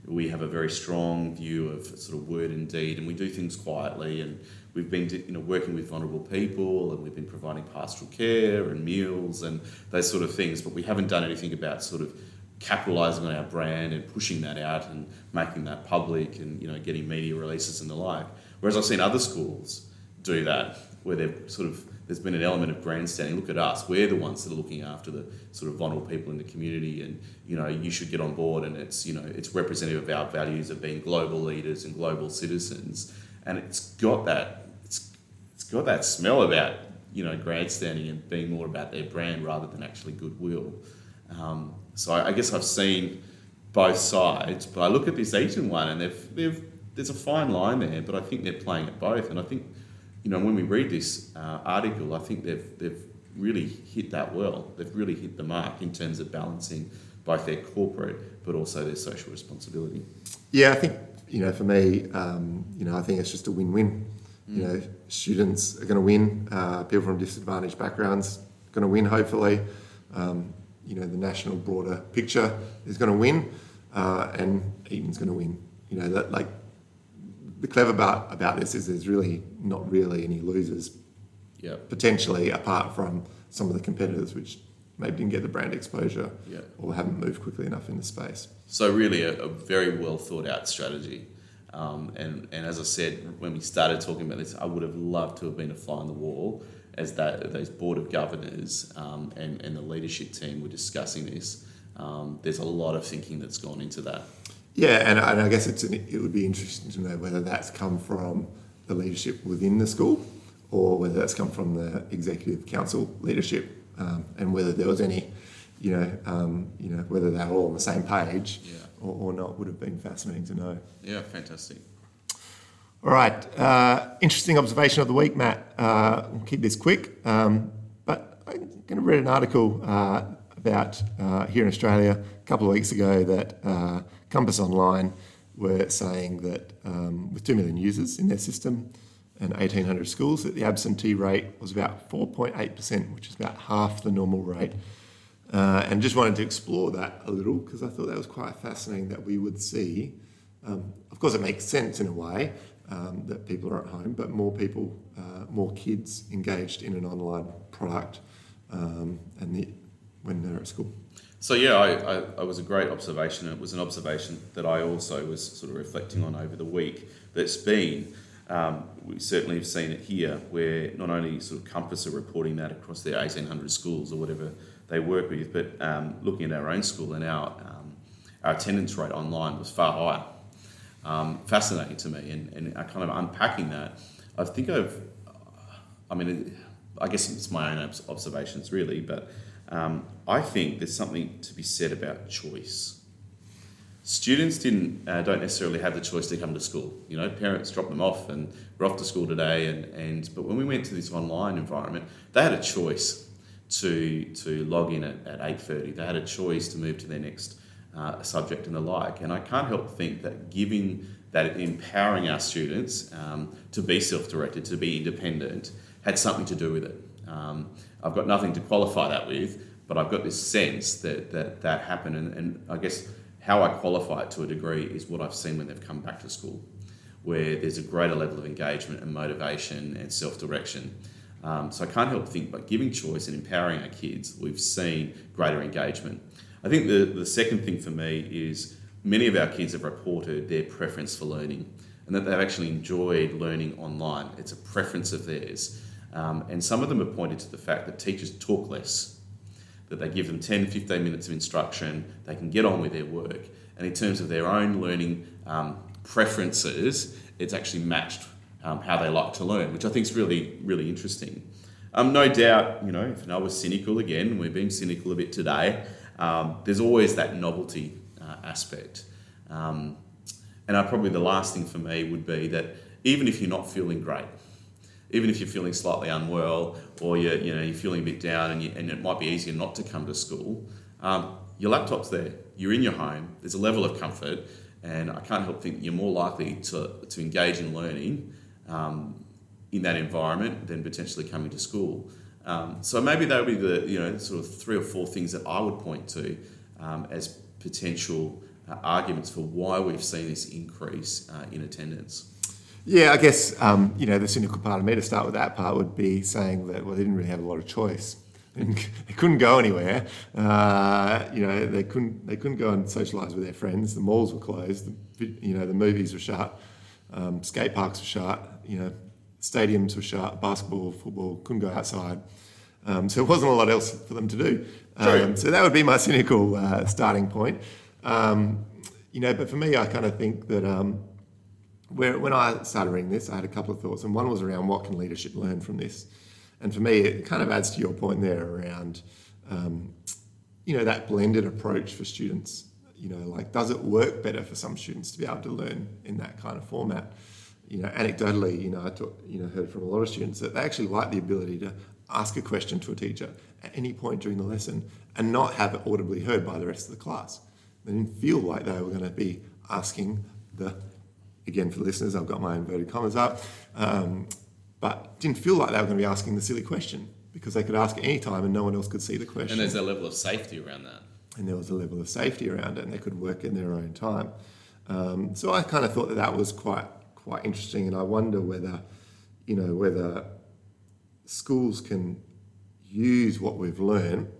We have a very strong view of sort of word and deed, and we do things quietly. And we've been you know working with vulnerable people, and we've been providing pastoral care and meals and those sort of things. But we haven't done anything about sort of capitalizing on our brand and pushing that out and making that public and you know getting media releases and the like. Whereas I've seen other schools do that where they've sort of there's been an element of grandstanding. Look at us; we're the ones that are looking after the sort of vulnerable people in the community, and you know you should get on board. And it's you know it's representative of our values of being global leaders and global citizens, and it's got that it's it's got that smell about you know grandstanding and being more about their brand rather than actually goodwill. Um, so I, I guess I've seen both sides, but I look at this Eton one, and they've they've there's a fine line there, but I think they're playing at both, and I think you know, when we read this uh, article, I think they've, they've really hit that well. They've really hit the mark in terms of balancing both their corporate but also their social responsibility. Yeah, I think, you know, for me, um, you know, I think it's just a win-win. Mm. You know, students are going to win. Uh, people from disadvantaged backgrounds are going to win, hopefully. Um, you know, the national broader picture is going to win, uh, and Eton's going to win. You know, that like the clever part about this is there's really not really any losers. Yep. Potentially, apart from some of the competitors, which maybe didn't get the brand exposure or haven't moved quickly enough in the space. So really, a, a very well thought out strategy. Um, and, and as I said, when we started talking about this, I would have loved to have been a fly on the wall as that those board of governors um, and, and the leadership team were discussing this. Um, there's a lot of thinking that's gone into that. Yeah, and, and I guess it's an, it would be interesting to know whether that's come from the leadership within the school or whether that's come from the executive council leadership um, and whether there was any, you know, um, you know, whether they're all on the same page yeah. or, or, not would have been fascinating to know. Yeah, fantastic. All right, uh, interesting observation of the week, Matt. Uh, we'll keep this quick, um, but I'm going to read an article uh, about uh, here in Australia a couple of weeks ago that uh, Compass Online were saying that um, with 2 million users in their system and 1,800 schools, that the absentee rate was about 4.8%, which is about half the normal rate. Uh, and just wanted to explore that a little because I thought that was quite fascinating that we would see. Um, of course, it makes sense in a way um, that people are at home, but more people, uh, more kids engaged in an online product um, and the, when they're at school. So yeah, I, I, I, was a great observation. It was an observation that I also was sort of reflecting on over the week. That's been um, we certainly have seen it here, where not only sort of Compass are reporting that across their eighteen hundred schools or whatever they work with, but um, looking at our own school and our um, our attendance rate online was far higher. Um, fascinating to me, and, and kind of unpacking that, I think I've, I mean, I guess it's my own observations really, but um, I think there's something to be said about choice. Students didn't uh, don't necessarily have the choice to come to school. You know, parents dropped them off and we're off to school today. And, and but when we went to this online environment, they had a choice to to log in at, at 8.30. They had a choice to move to their next uh, subject and the like. And I can't help think that giving that empowering our students um, to be self-directed, to be independent, had something to do with it. Um, I've got nothing to qualify that with, but I've got this sense that that, that happened. And, and I guess how I qualify it to a degree is what I've seen when they've come back to school, where there's a greater level of engagement and motivation and self direction. Um, so I can't help think, but giving choice and empowering our kids, we've seen greater engagement. I think the, the second thing for me is many of our kids have reported their preference for learning and that they've actually enjoyed learning online. It's a preference of theirs. Um, and some of them have pointed to the fact that teachers talk less, that they give them 10, 15 minutes of instruction, they can get on with their work. And in terms of their own learning um, preferences, it's actually matched um, how they like to learn, which I think is really, really interesting. Um, no doubt, you know, if I was cynical again, we're being cynical a bit today, um, there's always that novelty uh, aspect. Um, and I, probably the last thing for me would be that even if you're not feeling great, even if you're feeling slightly unwell or you're, you know, you're feeling a bit down and, you, and it might be easier not to come to school, um, your laptop's there, you're in your home, there's a level of comfort, and I can't help think you're more likely to, to engage in learning um, in that environment than potentially coming to school. Um, so maybe that would be the you know sort of three or four things that I would point to um, as potential uh, arguments for why we've seen this increase uh, in attendance. Yeah, I guess um, you know the cynical part of me to start with that part would be saying that well they didn't really have a lot of choice. They [LAUGHS] couldn't go anywhere. Uh, you know they couldn't they couldn't go and socialise with their friends. The malls were closed. The, you know the movies were shut. Um, skate parks were shut. You know stadiums were shut. Basketball, football couldn't go outside. Um, so it wasn't a lot else for them to do. Um, so that would be my cynical uh, starting point. Um, you know, but for me, I kind of think that um, where, when I started reading this, I had a couple of thoughts, and one was around what can leadership learn from this. And for me, it kind of adds to your point there around, um, you know, that blended approach for students. You know, like does it work better for some students to be able to learn in that kind of format? You know, anecdotally, you know, I talk, you know heard from a lot of students that they actually like the ability to ask a question to a teacher at any point during the lesson and not have it audibly heard by the rest of the class. They didn't feel like they were going to be asking the, again for the listeners, I've got my inverted commas up, um, but didn't feel like they were going to be asking the silly question because they could ask at any time and no one else could see the question. And there's a level of safety around that. And there was a level of safety around it and they could work in their own time. Um, so I kind of thought that that was quite quite interesting and I wonder whether, you know, whether schools can use what we've learned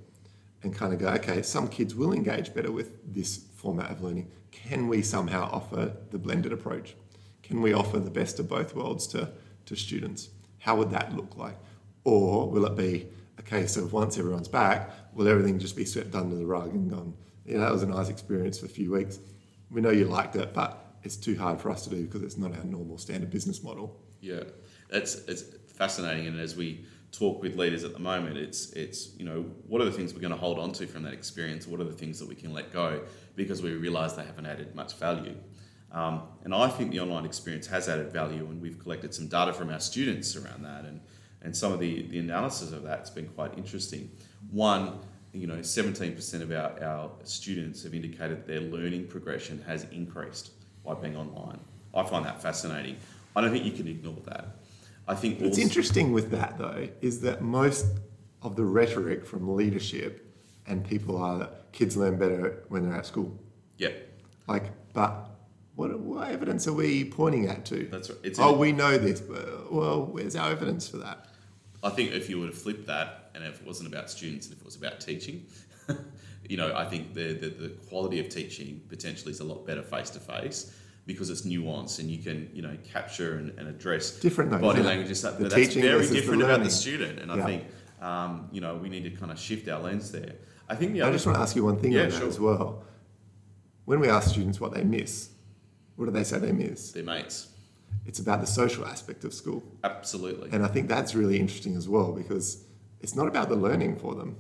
and kind of go, okay, some kids will engage better with this format of learning. Can we somehow offer the blended approach? Can we offer the best of both worlds to, to students? How would that look like? Or will it be a case of once everyone's back, will everything just be swept under the rug and gone, yeah, that was a nice experience for a few weeks. We know you liked it, but it's too hard for us to do because it's not our normal standard business model. Yeah, it's, it's fascinating. And as we talk with leaders at the moment, it's it's you know what are the things we're going to hold on to from that experience? What are the things that we can let go because we realise they haven't added much value? Um, and I think the online experience has added value, and we've collected some data from our students around that, and and some of the the analysis of that's been quite interesting. One. You know, 17% of our, our students have indicated their learning progression has increased by being online. I find that fascinating. I don't think you can ignore that. I think what's interesting with that though is that most of the rhetoric from leadership and people are that kids learn better when they're at school. Yeah. Like, but what, what evidence are we pointing at to? That's right. It's oh, we know this, but well, where's our evidence for that? I think if you were to flip that, and if it wasn't about students and if it was about teaching, [LAUGHS] you know, I think the, the, the quality of teaching potentially is a lot better face to face because it's nuanced and you can you know capture and, and address different though, body language and stuff. The but that's very different the about the student, and yeah. I think um, you know we need to kind of shift our lens there. I think the I just want to ask you one thing yeah, on that sure. as well. When we ask students what they miss, what do they say they miss? Their mates. It's about the social aspect of school. Absolutely. And I think that's really interesting as well because it's not about the learning for them.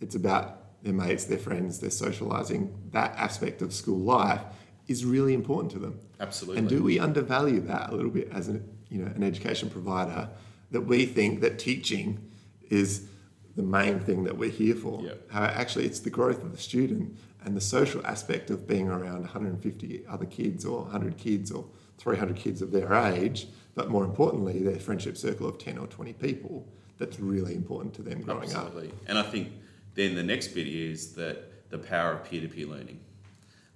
It's about their mates, their friends, their socializing, that aspect of school life is really important to them. Absolutely. And do we undervalue that a little bit as an you know an education provider that we think that teaching is the main thing that we're here for? Yep. How actually it's the growth of the student and the social aspect of being around 150 other kids or 100 kids or 300 kids of their age, but more importantly, their friendship circle of 10 or 20 people. That's really important to them growing up. Absolutely. up. And I think then the next bit is that the power of peer-to-peer learning.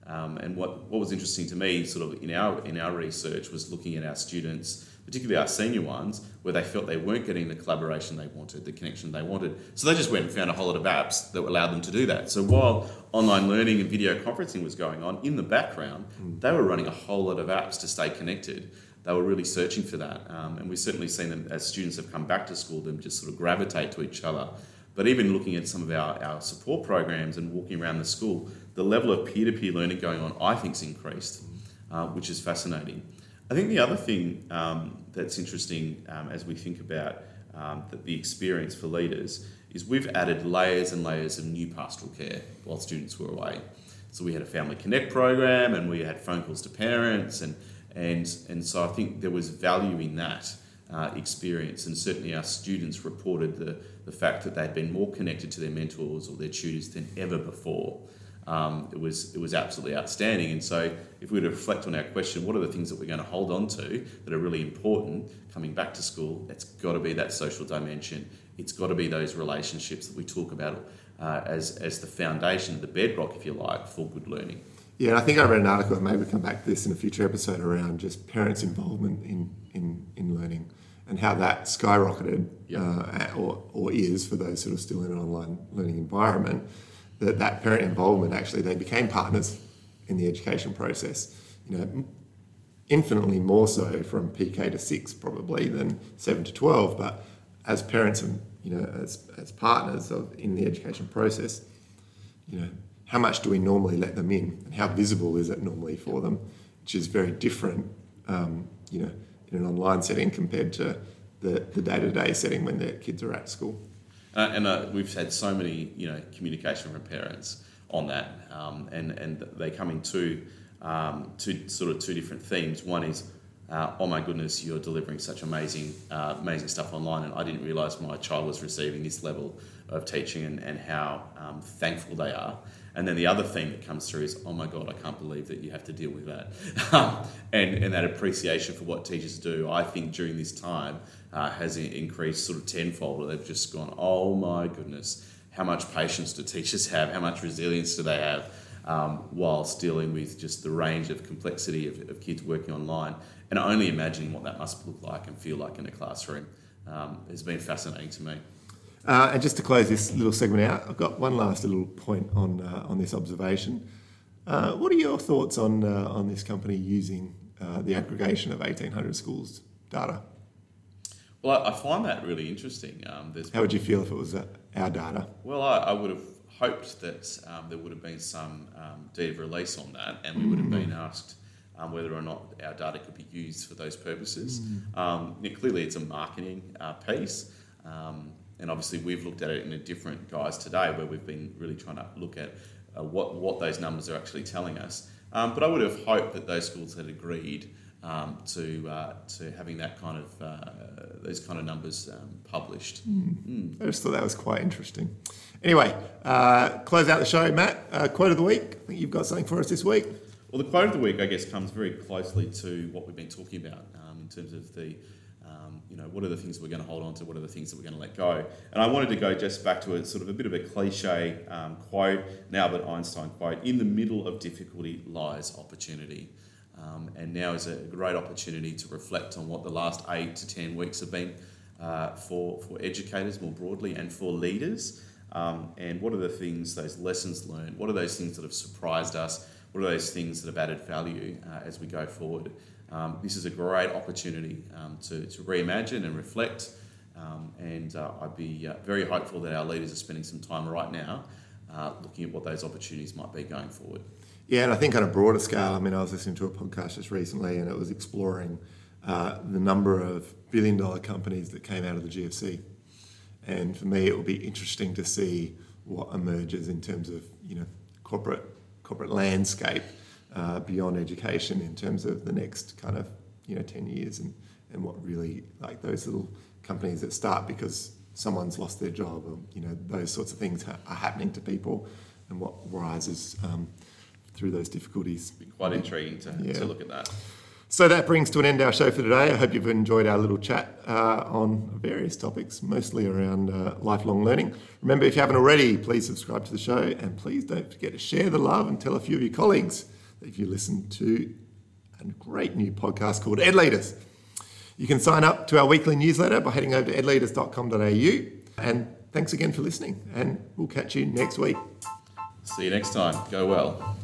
Um, and what, what was interesting to me, sort of in our in our research, was looking at our students, particularly our senior ones, where they felt they weren't getting the collaboration they wanted, the connection they wanted. So they just went and found a whole lot of apps that allowed them to do that. So while online learning and video conferencing was going on, in the background, mm. they were running a whole lot of apps to stay connected. They were really searching for that, um, and we've certainly seen them as students have come back to school, them just sort of gravitate to each other. But even looking at some of our, our support programs and walking around the school, the level of peer to peer learning going on, I think, is increased, uh, which is fascinating. I think the other thing um, that's interesting um, as we think about um, the, the, experience for leaders is we've added layers and layers of new pastoral care while students were away. So we had a Family Connect program and we had phone calls to parents, and, and, and so I think there was value in that. Uh, experience, and certainly our students reported the, the fact that they'd been more connected to their mentors or their tutors than ever before. Um, it was it was absolutely outstanding. And so, if we were to reflect on our question, what are the things that we're going to hold on to that are really important coming back to school? It's got to be that social dimension. It's got to be those relationships that we talk about uh, as as the foundation, the bedrock, if you like, for good learning. Yeah, and I think I read an article, and maybe we'll come back to this in a future episode around just parents' involvement in in, in learning and how that skyrocketed Yep. uh, or, or is for those sort of still in an online learning environment that that parent involvement actually they became partners in the education process you know infinitely more so from pk to 6 probably than 7 to 12 but as parents and you know as, as partners of in the education process you know how much do we normally let them in? And how visible is it normally for them? Which is very different um, you know in an online setting compared to the, the day-to-day setting when their kids are at school Uh, and uh, we've had so many, you know, communication from parents on that, um, and and they come in two, um, two sort of two different themes. One is, uh, oh my goodness, you're delivering such amazing, uh, amazing stuff online, and I didn't realise my child was receiving this level of teaching, and and how um, thankful they are. And then the other theme that comes through is, oh my God, I can't believe that you have to deal with that. [LAUGHS] and, and that appreciation for what teachers do, I think during this time uh, has increased sort of tenfold. They've just gone, oh my goodness, how much patience do teachers have? How much resilience do they have? Um, whilst dealing with just the range of complexity of, of kids working online and only imagining what that must look like and feel like in a classroom um, has been fascinating to me. Uh, and just to close this little segment out, I've got one last little point on uh, on this observation. Uh, what are your thoughts on uh, on this company using uh, the aggregation of eighteen hundred schools data? Well, I, I find that really interesting. Um, there's How would you feel if it was uh, our data? Well, I, I would have hoped that um, there would have been some um, deed of release on that, and we would have been asked um, whether or not our data could be used for those purposes. Um, clearly, it's a marketing uh, piece, um, and obviously, we've looked at it in a different guise today, where we've been really trying to look at uh, what what those numbers are actually telling us. Um, but I would have hoped that those schools had agreed um, to uh, to having that kind of uh, those kind of numbers um, published. I just thought that was quite interesting. Anyway, uh, close out the show, Matt. Uh, quote of the week. I think you've got something for us this week. Well, the quote of the week, I guess, comes very closely to what we've been talking about um, in terms of the, you know, what are the things we're going to hold on to, what are the things that we're going to let go. And I wanted to go just back to a sort of a bit of a cliche um, quote, an Albert Einstein quote: "In the middle of difficulty lies opportunity." Um, and now is a great opportunity to reflect on what the last eight to ten weeks have been uh, for for educators more broadly and for leaders. Um, and what are the things, those lessons learned? What are those things that have surprised us? What are those things that have added value uh, as we go forward? Um, this is a great opportunity um, to, to reimagine and reflect. Um, and uh, I'd be uh, very hopeful that our leaders are spending some time right now uh, looking at what those opportunities might be going forward. Yeah, and I think on a broader scale, I mean, I was listening to a podcast just recently and it was exploring uh, the number of billion dollar companies that came out of the GFC. And for me, it will be interesting to see what emerges in terms of, you know, corporate, corporate landscape uh, beyond education in terms of the next kind of, you know, 10 years and, and what really, like those little companies that start because someone's lost their job or, you know, those sorts of things ha- are happening to people and what rises um, through those difficulties. Be quite intriguing to, Yeah. to look at that. So that brings to an end our show for today. I hope you've enjoyed our little chat uh, on various topics, mostly around uh, lifelong learning. Remember, if you haven't already, please subscribe to the show and please don't forget to share the love and tell a few of your colleagues if you listen to a great new podcast called Ed Leaders. You can sign up to our weekly newsletter by heading over to edleaders.com.au. And thanks again for listening, and we'll catch you next week. See you next time. Go well.